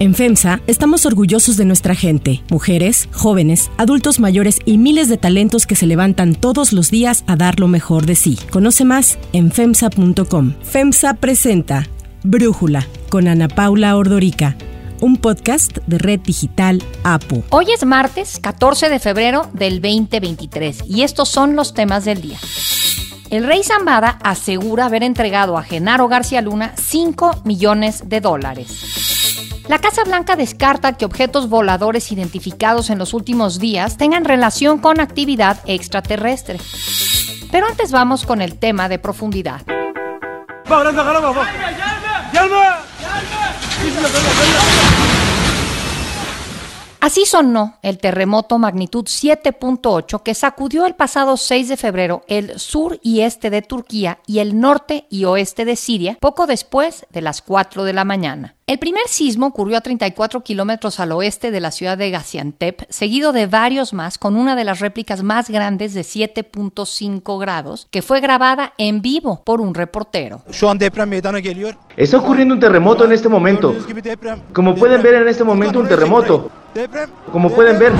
En FEMSA estamos orgullosos de nuestra gente, mujeres, jóvenes, adultos mayores y miles de talentos que se levantan todos los días a dar lo mejor de sí. Conoce más en FEMSA.com. FEMSA presenta Brújula con Ana Paula Ordorica un podcast de Red Digital APU. Hoy es martes 14 de febrero del 2023 y estos son los temas del día. El rey Zambada asegura haber entregado a Genaro García Luna 5 millones de dólares. La Casa Blanca descarta que objetos voladores identificados en los últimos días tengan relación con actividad extraterrestre. Pero antes vamos con el tema de profundidad. Así sonó el terremoto magnitud 7.8 que sacudió el pasado 6 de febrero el sur y este de Turquía y el norte y oeste de Siria poco después de las 4 de la mañana. El primer sismo ocurrió a 34 kilómetros al oeste de la ciudad de Gaziantep, seguido de varios más con una de las réplicas más grandes de 7.5 grados, que fue grabada en vivo por un reportero. Está ocurriendo un terremoto en este momento. Como pueden ver en este momento un terremoto. Como pueden ver,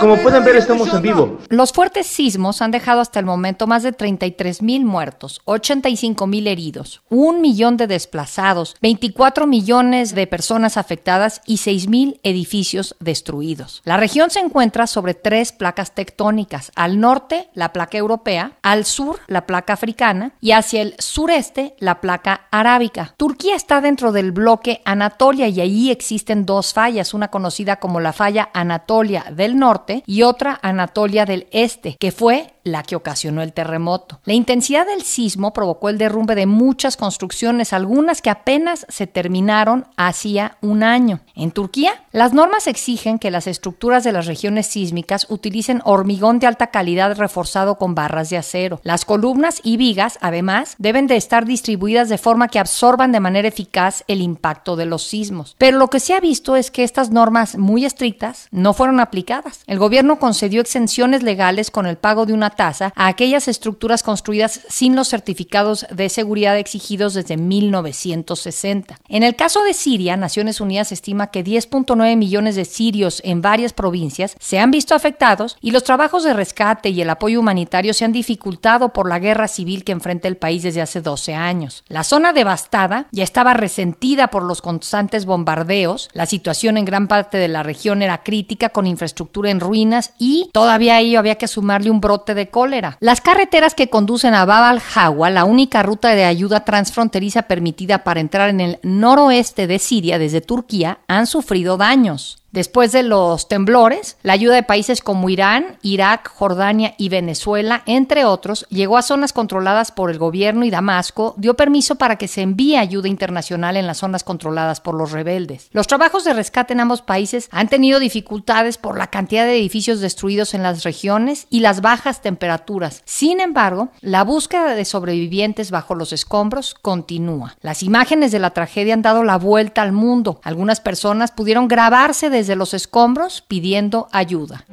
como pueden ver, estamos en vivo. Los fuertes sismos han dejado hasta el momento más de 33 mil muertos, 85 mil heridos, un millón de desplazados, 24 millones de personas afectadas y 6 mil edificios destruidos. La región se encuentra sobre tres placas tectónicas. Al norte, la placa europea, al sur, la placa africana y hacia el sureste, la placa arábica. Turquía está dentro del bloque Anatolia y allí existen dos fallas, una conocida como la falla Anatolia del norte y otra Anatolia del Este, que fue la que ocasionó el terremoto. La intensidad del sismo provocó el derrumbe de muchas construcciones, algunas que apenas se terminaron hacía un año. En Turquía, las normas exigen que las estructuras de las regiones sísmicas utilicen hormigón de alta calidad reforzado con barras de acero. Las columnas y vigas, además, deben de estar distribuidas de forma que absorban de manera eficaz el impacto de los sismos. Pero lo que se ha visto es que estas normas muy estrictas no fueron aplicadas. El gobierno concedió exenciones legales con el pago de una tasa a aquellas estructuras construidas sin los certificados de seguridad exigidos desde 1960. En el caso de Siria, Naciones Unidas estima que 10.9 millones de sirios en varias provincias se han visto afectados y los trabajos de rescate y el apoyo humanitario se han dificultado por la guerra civil que enfrenta el país desde hace 12 años. La zona devastada ya estaba resentida por los constantes bombardeos, la situación en gran parte de la región era crítica con infraestructura en ruinas y todavía ello había que sumarle un brote de cólera. Las carreteras que conducen a Bab al-Hawa, la única ruta de ayuda transfronteriza permitida para entrar en el noroeste de Siria desde Turquía, han sufrido daños. Después de los temblores, la ayuda de países como Irán, Irak, Jordania y Venezuela, entre otros, llegó a zonas controladas por el gobierno y Damasco dio permiso para que se envíe ayuda internacional en las zonas controladas por los rebeldes. Los trabajos de rescate en ambos países han tenido dificultades por la cantidad de edificios destruidos en las regiones y las bajas temperaturas. Sin embargo, la búsqueda de sobrevivientes bajo los escombros continúa. Las imágenes de la tragedia han dado la vuelta al mundo. Algunas personas pudieron grabarse desde de los escombros pidiendo ayuda.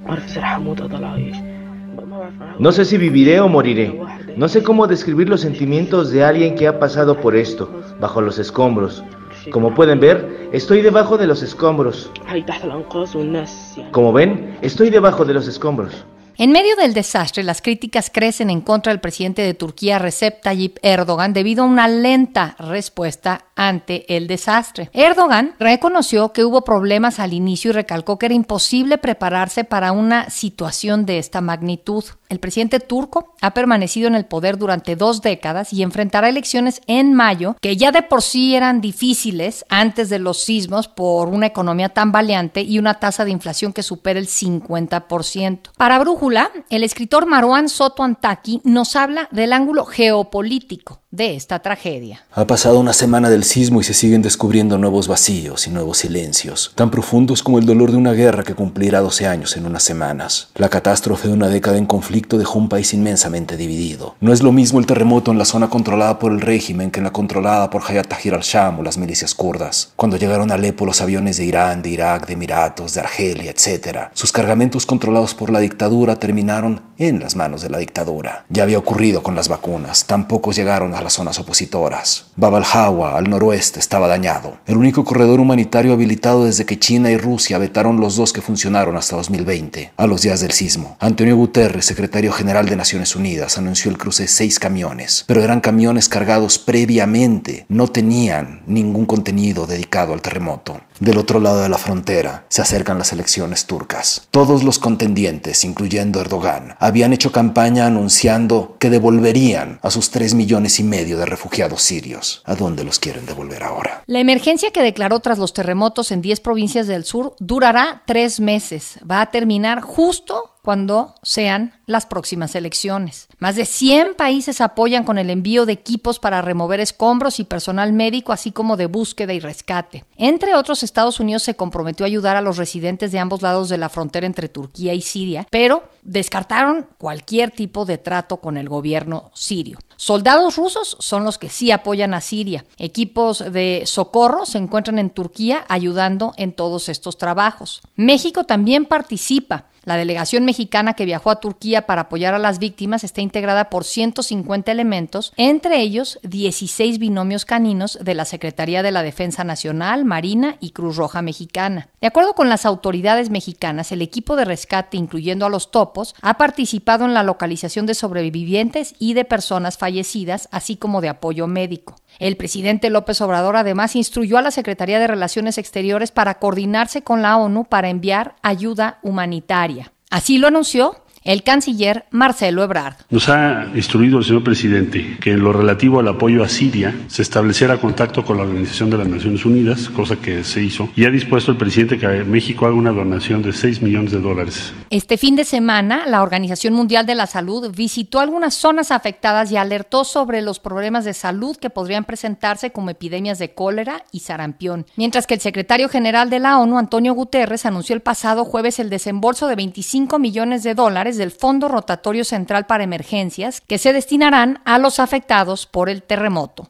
No sé si viviré o moriré. No sé cómo describir los sentimientos de alguien que ha pasado por esto, bajo los escombros. Como pueden ver, estoy debajo de los escombros. Como ven, estoy debajo de los escombros. En medio del desastre, las críticas crecen en contra del presidente de Turquía, Recep Tayyip Erdogan, debido a una lenta respuesta ante el desastre. Erdogan reconoció que hubo problemas al inicio y recalcó que era imposible prepararse para una situación de esta magnitud. El presidente turco ha permanecido en el poder durante dos décadas y enfrentará elecciones en mayo, que ya de por sí eran difíciles antes de los sismos por una economía tan valiente y una tasa de inflación que supera el 50%. Para Brújula, el escritor Marwan Soto Antaki nos habla del ángulo geopolítico de esta tragedia. Ha pasado una semana del sismo y se siguen descubriendo nuevos vacíos y nuevos silencios, tan profundos como el dolor de una guerra que cumplirá 12 años en unas semanas. La catástrofe de una década en conflicto dejó un país inmensamente dividido. No es lo mismo el terremoto en la zona controlada por el régimen que en la controlada por Hayat Tahrir al-Sham o las milicias kurdas. Cuando llegaron a Alepo los aviones de Irán, de Irak, de Emiratos, de Argelia, etc., sus cargamentos controlados por la dictadura terminaron en las manos de la dictadura. Ya había ocurrido con las vacunas, tampoco llegaron a las zonas opositoras. Bab al-Hawa, al noroeste, estaba dañado. El único corredor humanitario habilitado desde que China y Rusia vetaron los dos que funcionaron hasta 2020, a los días del sismo. Antonio Guterres, secretario general de Naciones Unidas, anunció el cruce de seis camiones, pero eran camiones cargados previamente, no tenían ningún contenido dedicado al terremoto. Del otro lado de la frontera se acercan las elecciones turcas. Todos los contendientes, incluyendo Erdogan, habían hecho campaña anunciando que devolverían a sus tres millones y medio de refugiados sirios. ¿A dónde los quieren devolver ahora? La emergencia que declaró tras los terremotos en 10 provincias del sur durará tres meses. Va a terminar justo cuando sean las próximas elecciones. Más de 100 países apoyan con el envío de equipos para remover escombros y personal médico, así como de búsqueda y rescate. Entre otros, Estados Unidos se comprometió a ayudar a los residentes de ambos lados de la frontera entre Turquía y Siria, pero descartaron cualquier tipo de trato con el gobierno sirio. Soldados rusos son los que sí apoyan a Siria. Equipos de socorro se encuentran en Turquía ayudando en todos estos trabajos. México también participa. La delegación mexicana que viajó a Turquía para apoyar a las víctimas está integrada por 150 elementos, entre ellos 16 binomios caninos de la Secretaría de la Defensa Nacional, Marina y Cruz Roja Mexicana. De acuerdo con las autoridades mexicanas, el equipo de rescate, incluyendo a los topos, ha participado en la localización de sobrevivientes y de personas fallecidas, así como de apoyo médico. El presidente López Obrador además instruyó a la Secretaría de Relaciones Exteriores para coordinarse con la ONU para enviar ayuda humanitaria. Así lo anunció el canciller Marcelo Ebrard. Nos ha instruido el señor presidente que en lo relativo al apoyo a Siria se estableciera contacto con la Organización de las Naciones Unidas, cosa que se hizo, y ha dispuesto el presidente que México haga una donación de 6 millones de dólares. Este fin de semana, la Organización Mundial de la Salud visitó algunas zonas afectadas y alertó sobre los problemas de salud que podrían presentarse como epidemias de cólera y sarampión, mientras que el secretario general de la ONU, Antonio Guterres, anunció el pasado jueves el desembolso de 25 millones de dólares del Fondo Rotatorio Central para Emergencias que se destinarán a los afectados por el terremoto.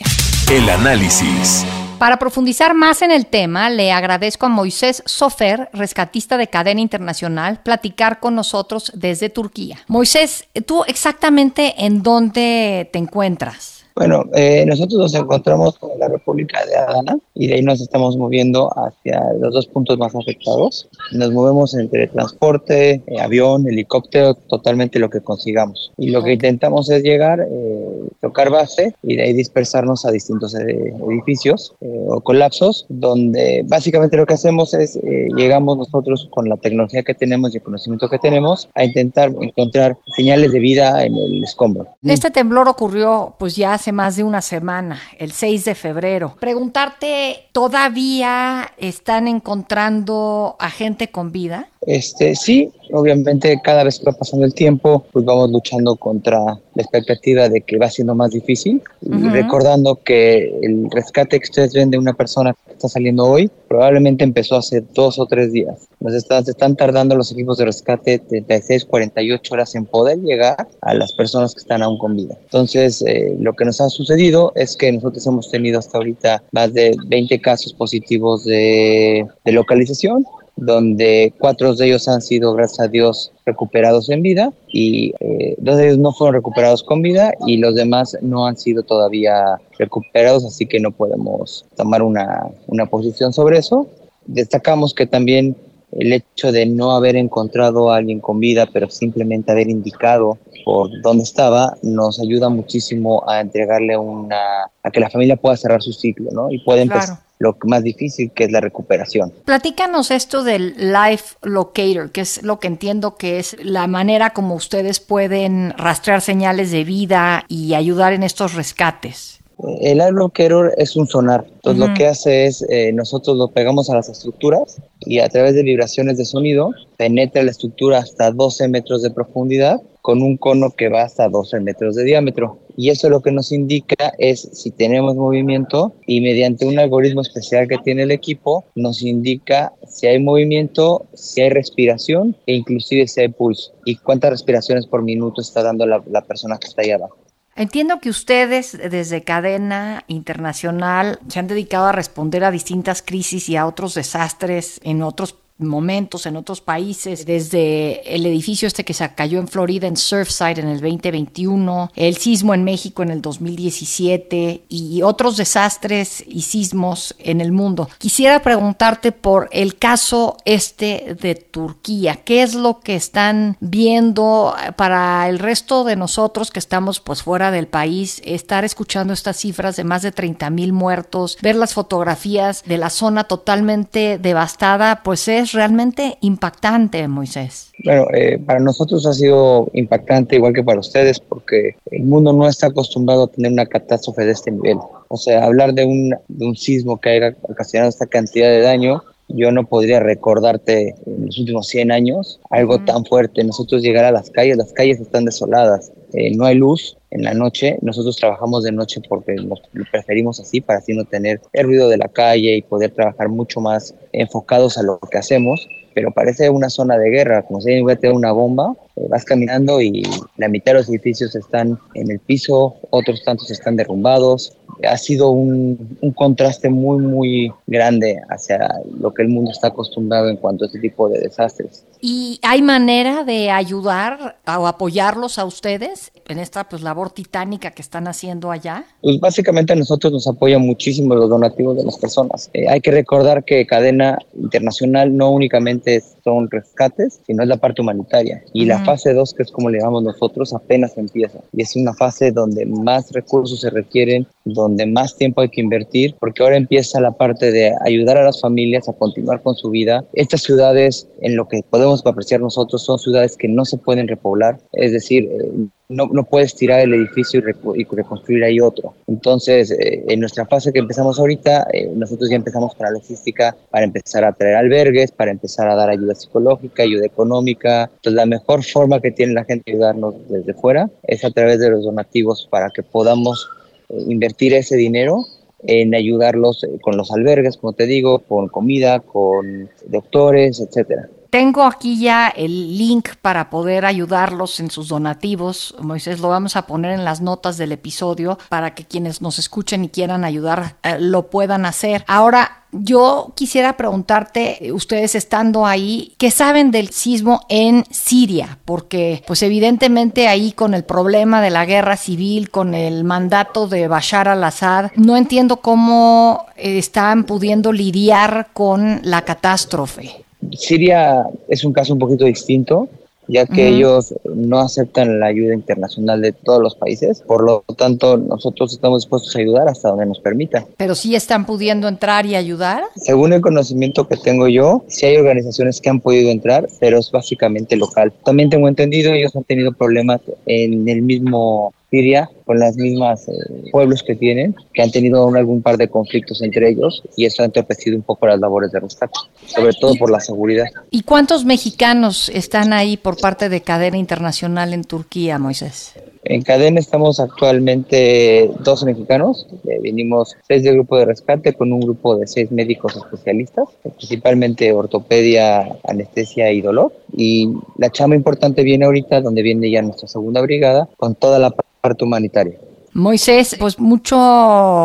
El análisis. Para profundizar más en el tema, le agradezco a Moisés Sofer, rescatista de cadena internacional, platicar con nosotros desde Turquía. Moisés, ¿tú exactamente en dónde te encuentras? Bueno, eh, nosotros nos encontramos con la República de Adana y de ahí nos estamos moviendo hacia los dos puntos más afectados. Nos movemos entre transporte, eh, avión, helicóptero, totalmente lo que consigamos. Y lo que intentamos es llegar, eh, tocar base y de ahí dispersarnos a distintos edificios o colapsos, donde básicamente lo que hacemos es llegamos nosotros con la tecnología que tenemos y el conocimiento que tenemos a intentar encontrar señales de vida en el escombro. Este temblor ocurrió pues ya hace más de una semana, el 6 de febrero. Preguntarte, ¿todavía están encontrando a gente con vida? Este, sí, obviamente cada vez que va pasando el tiempo, pues vamos luchando contra la expectativa de que va siendo más difícil y recordando que el rescate que ustedes ven de una persona que está saliendo hoy probablemente empezó hace dos o tres días. Nos están, están tardando los equipos de rescate 36, 48 horas en poder llegar a las personas que están aún con vida. Entonces, eh, lo que nos ha sucedido es que nosotros hemos tenido hasta ahorita más de 20 casos positivos de, de localización donde cuatro de ellos han sido, gracias a Dios, recuperados en vida y eh, dos de ellos no fueron recuperados con vida y los demás no han sido todavía recuperados, así que no podemos tomar una, una posición sobre eso. Destacamos que también el hecho de no haber encontrado a alguien con vida, pero simplemente haber indicado por dónde estaba, nos ayuda muchísimo a entregarle una, a que la familia pueda cerrar su ciclo, ¿no? Y puede empezar lo más difícil que es la recuperación. Platícanos esto del Life Locator, que es lo que entiendo que es la manera como ustedes pueden rastrear señales de vida y ayudar en estos rescates. El Life Locator es un sonar. Entonces lo que hace es, eh, nosotros lo pegamos a las estructuras y a través de vibraciones de sonido penetra la estructura hasta 12 metros de profundidad con un cono que va hasta 12 metros de diámetro. Y eso lo que nos indica es si tenemos movimiento y mediante un algoritmo especial que tiene el equipo nos indica si hay movimiento, si hay respiración e inclusive si hay pulso y cuántas respiraciones por minuto está dando la, la persona que está ahí abajo. Entiendo que ustedes desde cadena internacional se han dedicado a responder a distintas crisis y a otros desastres en otros momentos en otros países, desde el edificio este que se cayó en Florida, en Surfside en el 2021, el sismo en México en el 2017 y otros desastres y sismos en el mundo. Quisiera preguntarte por el caso este de Turquía. ¿Qué es lo que están viendo para el resto de nosotros que estamos pues fuera del país, estar escuchando estas cifras de más de 30 mil muertos, ver las fotografías de la zona totalmente devastada, pues es realmente impactante, Moisés. Bueno, eh, para nosotros ha sido impactante igual que para ustedes porque el mundo no está acostumbrado a tener una catástrofe de este nivel. O sea, hablar de un, de un sismo que haya ocasionado esta cantidad de daño yo no podría recordarte en los últimos 100 años algo tan fuerte. Nosotros llegar a las calles, las calles están desoladas, eh, no hay luz en la noche. Nosotros trabajamos de noche porque lo preferimos así para así no tener el ruido de la calle y poder trabajar mucho más enfocados a lo que hacemos pero parece una zona de guerra, como si hubiera tener una bomba, vas caminando y la mitad de los edificios están en el piso, otros tantos están derrumbados. Ha sido un, un, contraste muy, muy grande hacia lo que el mundo está acostumbrado en cuanto a este tipo de desastres. ¿Y hay manera de ayudar o apoyarlos a ustedes en esta pues, labor titánica que están haciendo allá? Pues básicamente a nosotros nos apoyan muchísimo los donativos de las personas. Eh, hay que recordar que Cadena Internacional no únicamente son rescates, sino es la parte humanitaria. Y la fase 2, que es como le llamamos nosotros, apenas empieza. Y es una fase donde más recursos se requieren, donde más tiempo hay que invertir, porque ahora empieza la parte de ayudar a las familias a continuar con su vida. Estas ciudades, en lo que podemos apreciar nosotros, son ciudades que no se pueden repoblar, es decir, eh, no, no, puedes tirar el edificio y, reconstruir ahí otro. Entonces, eh, en nuestra fase que empezamos ahorita, eh, nosotros ya empezamos con la logística para empezar a traer albergues, para empezar a dar ayuda psicológica, ayuda económica. Entonces, la mejor forma que tiene la gente de ayudarnos desde fuera es a través de los donativos para que podamos eh, invertir ese dinero en ayudarlos con los albergues, como te digo, con comida, con doctores, etcétera. Tengo aquí ya el link para poder ayudarlos en sus donativos. Moisés, lo vamos a poner en las notas del episodio para que quienes nos escuchen y quieran ayudar eh, lo puedan hacer. Ahora, yo quisiera preguntarte, ustedes estando ahí, ¿qué saben del sismo en Siria? Porque, pues evidentemente ahí con el problema de la guerra civil, con el mandato de Bashar al-Assad, no entiendo cómo están pudiendo lidiar con la catástrofe. Siria es un caso un poquito distinto, ya que ellos no aceptan la ayuda internacional de todos los países. Por lo tanto, nosotros estamos dispuestos a ayudar hasta donde nos permita. ¿Pero sí están pudiendo entrar y ayudar? Según el conocimiento que tengo yo, sí hay organizaciones que han podido entrar, pero es básicamente local. También tengo entendido, ellos han tenido problemas en el mismo Siria con las mismas eh, pueblos que tienen, que han tenido algún par de conflictos entre ellos y eso ha entorpecido un poco las labores de rescate, sobre todo por la seguridad. ¿Y cuántos mexicanos están ahí por parte de Cadena Internacional en Turquía, Moisés? En cadena estamos actualmente 12 mexicanos, eh, vinimos seis del grupo de rescate con un grupo de seis médicos especialistas, principalmente ortopedia, anestesia y dolor. Y la chama importante viene ahorita, donde viene ya nuestra segunda brigada, con toda la parte humanitaria. Moisés, pues mucho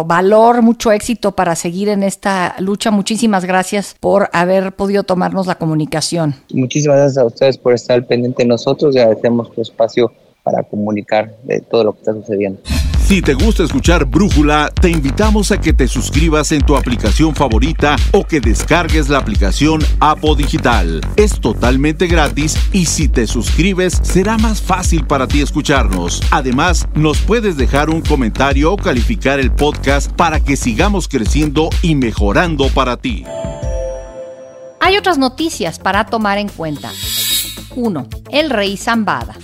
valor, mucho éxito para seguir en esta lucha. Muchísimas gracias por haber podido tomarnos la comunicación. Muchísimas gracias a ustedes por estar pendiente de nosotros y agradecemos tu espacio para comunicar de todo lo que está sucediendo. Si te gusta escuchar Brújula, te invitamos a que te suscribas en tu aplicación favorita o que descargues la aplicación Apo Digital. Es totalmente gratis y si te suscribes será más fácil para ti escucharnos. Además, nos puedes dejar un comentario o calificar el podcast para que sigamos creciendo y mejorando para ti. Hay otras noticias para tomar en cuenta. 1. El rey Zambada.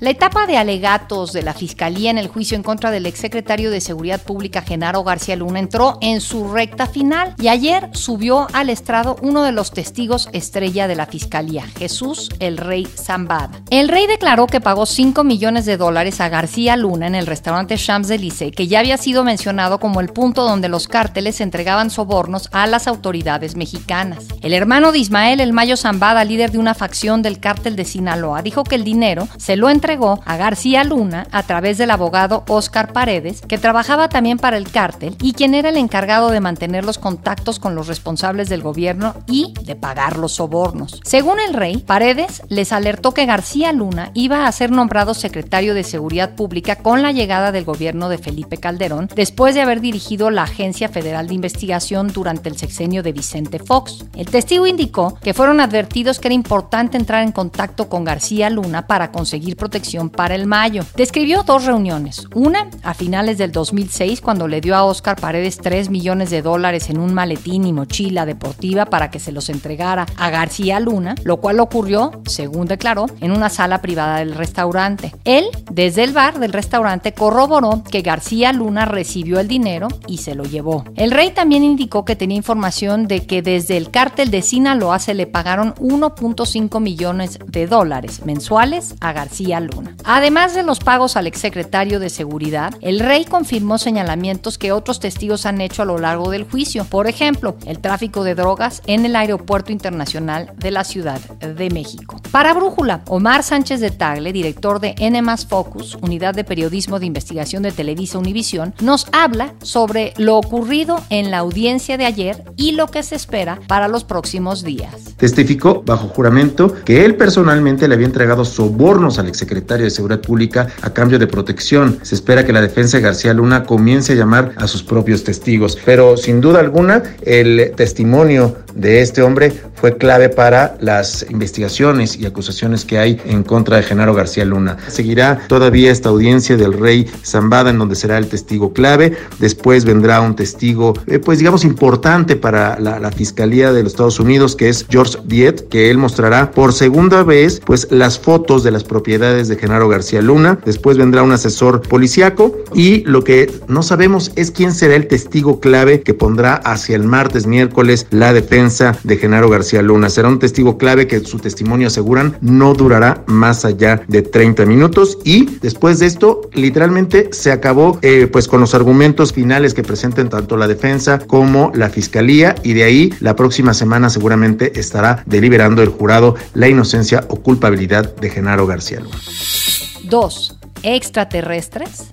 La etapa de alegatos de la Fiscalía en el juicio en contra del exsecretario de Seguridad Pública Genaro García Luna entró en su recta final y ayer subió al estrado uno de los testigos estrella de la Fiscalía, Jesús el Rey Zambada. El rey declaró que pagó 5 millones de dólares a García Luna en el restaurante Champs-Élysées, que ya había sido mencionado como el punto donde los cárteles entregaban sobornos a las autoridades mexicanas. El hermano de Ismael El Mayo Zambada, líder de una facción del cártel de Sinaloa, dijo que el dinero se lo entregó entregó a García Luna a través del abogado Oscar Paredes, que trabajaba también para el cártel y quien era el encargado de mantener los contactos con los responsables del gobierno y de pagar los sobornos. Según el rey, Paredes les alertó que García Luna iba a ser nombrado secretario de Seguridad Pública con la llegada del gobierno de Felipe Calderón, después de haber dirigido la Agencia Federal de Investigación durante el sexenio de Vicente Fox. El testigo indicó que fueron advertidos que era importante entrar en contacto con García Luna para conseguir protección para el mayo. Describió dos reuniones, una a finales del 2006 cuando le dio a Oscar Paredes 3 millones de dólares en un maletín y mochila deportiva para que se los entregara a García Luna, lo cual ocurrió, según declaró, en una sala privada del restaurante. Él, desde el bar del restaurante, corroboró que García Luna recibió el dinero y se lo llevó. El rey también indicó que tenía información de que desde el cártel de Sinaloa se le pagaron 1.5 millones de dólares mensuales a García Luna. Además de los pagos al exsecretario de Seguridad, el rey confirmó señalamientos que otros testigos han hecho a lo largo del juicio. Por ejemplo, el tráfico de drogas en el aeropuerto internacional de la Ciudad de México. Para Brújula, Omar Sánchez de Tagle, director de N Focus, unidad de periodismo de investigación de Televisa Univisión, nos habla sobre lo ocurrido en la audiencia de ayer y lo que se espera para los próximos días. Testificó bajo juramento que él personalmente le había entregado sobornos al exsecretario de Seguridad Pública a cambio de protección. Se espera que la defensa de García Luna comience a llamar a sus propios testigos, pero sin duda alguna el testimonio de este hombre fue clave para las investigaciones y acusaciones que hay en contra de Genaro García Luna. Seguirá todavía esta audiencia del rey Zambada en donde será el testigo clave. Después vendrá un testigo, eh, pues digamos, importante para la, la, Fiscalía de los Estados Unidos, que es George Diet, que él mostrará por segunda vez pues las fotos de las propiedades de Genaro García Luna. Después vendrá un asesor policíaco y lo que no sabemos es quién será el testigo clave que pondrá hacia el martes, miércoles la defensa de Genaro García Luna. Será un testigo clave que su testimonio aseguran no durará más allá de 30 minutos y después de esto literalmente se acabó eh, pues con los argumentos finales que presenten tanto la defensa como la fiscalía y de ahí la próxima semana seguramente estará deliberando el jurado la inocencia o culpabilidad de Genaro García Luna. 2 extraterrestres?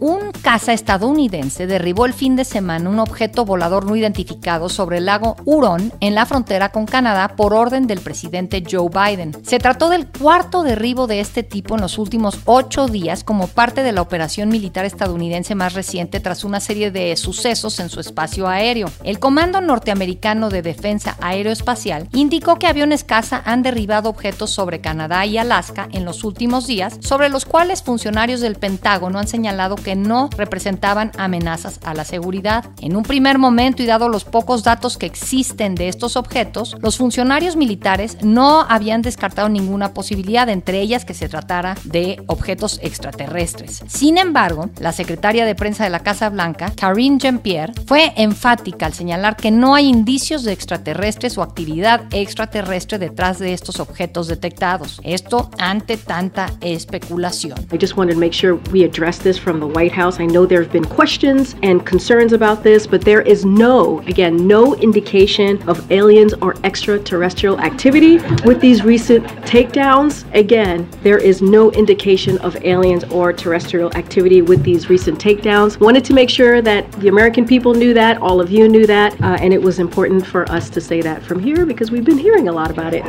Un caza estadounidense derribó el fin de semana un objeto volador no identificado sobre el lago Huron en la frontera con Canadá por orden del presidente Joe Biden. Se trató del cuarto derribo de este tipo en los últimos ocho días como parte de la operación militar estadounidense más reciente tras una serie de sucesos en su espacio aéreo. El Comando Norteamericano de Defensa Aeroespacial indicó que aviones caza han derribado objetos sobre Canadá y Alaska en los últimos días, sobre los cuales funcionarios del Pentágono han señalado que no representaban amenazas a la seguridad. En un primer momento y dado los pocos datos que existen de estos objetos, los funcionarios militares no habían descartado ninguna posibilidad, entre ellas que se tratara de objetos extraterrestres. Sin embargo, la secretaria de prensa de la Casa Blanca, Karine Jean-Pierre, fue enfática al señalar que no hay indicios de extraterrestres o actividad extraterrestre detrás de estos objetos detectados. Esto ante tanta especulación. I just wanted to make sure we address this from the White House. I know there have been questions and concerns about this, but there is no, again, no indication of aliens or extraterrestrial activity with these recent takedowns. Again, there is no indication of aliens or terrestrial activity with these recent takedowns. Wanted to make sure that the American people knew that, all of you knew that, uh, and it was important for us to say that from here because we've been hearing a lot about it.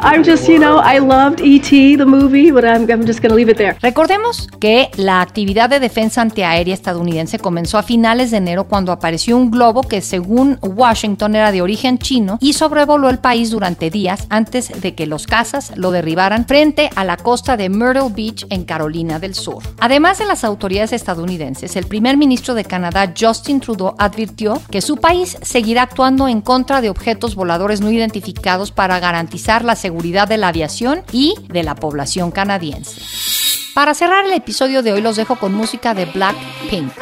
I'm just, you know, I loved E.T., the movie, but I'm, I'm just going to leave it there. Recordemos que la actividad de defensa antiaérea estadounidense comenzó a finales de enero cuando apareció un globo que según Washington era de origen chino y sobrevoló el país durante días antes de que los cazas lo derribaran frente a la costa de Myrtle Beach en Carolina del Sur. Además de las autoridades estadounidenses, el primer ministro de Canadá, Justin Trudeau, advirtió que su país seguirá actuando en contra de objetos voladores no identificados para garantizar la seguridad de la aviación y de la población canadiense. Para cerrar el episodio de hoy los dejo con música de Blackpink.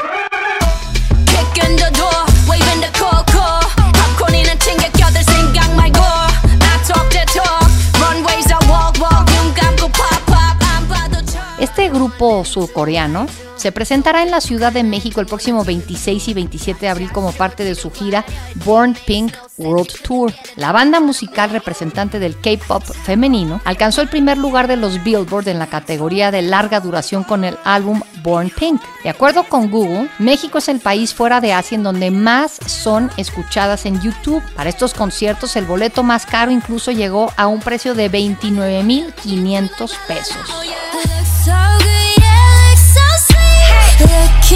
Grupo surcoreano, se presentará en la Ciudad de México el próximo 26 y 27 de abril como parte de su gira Born Pink World Tour. La banda musical representante del K-pop femenino alcanzó el primer lugar de los Billboard en la categoría de larga duración con el álbum Born Pink. De acuerdo con Google, México es el país fuera de Asia en donde más son escuchadas en YouTube. Para estos conciertos el boleto más caro incluso llegó a un precio de 29.500 pesos. So good, yeah, looks so sweet. Hey. Looking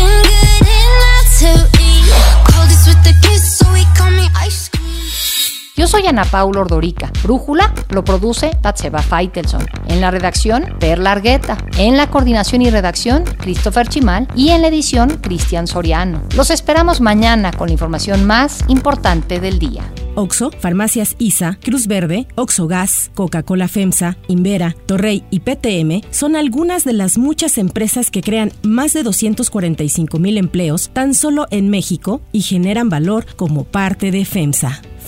soy Ana Paula Ordorica. Brújula lo produce Tatseba Faitelson. En la redacción, Per Largueta. En la coordinación y redacción, Christopher Chimal. Y en la edición, Cristian Soriano. Los esperamos mañana con la información más importante del día. Oxo, Farmacias ISA, Cruz Verde, Oxo Gas, Coca-Cola FEMSA, Invera, Torrey y PTM son algunas de las muchas empresas que crean más de 245 mil empleos tan solo en México y generan valor como parte de FEMSA.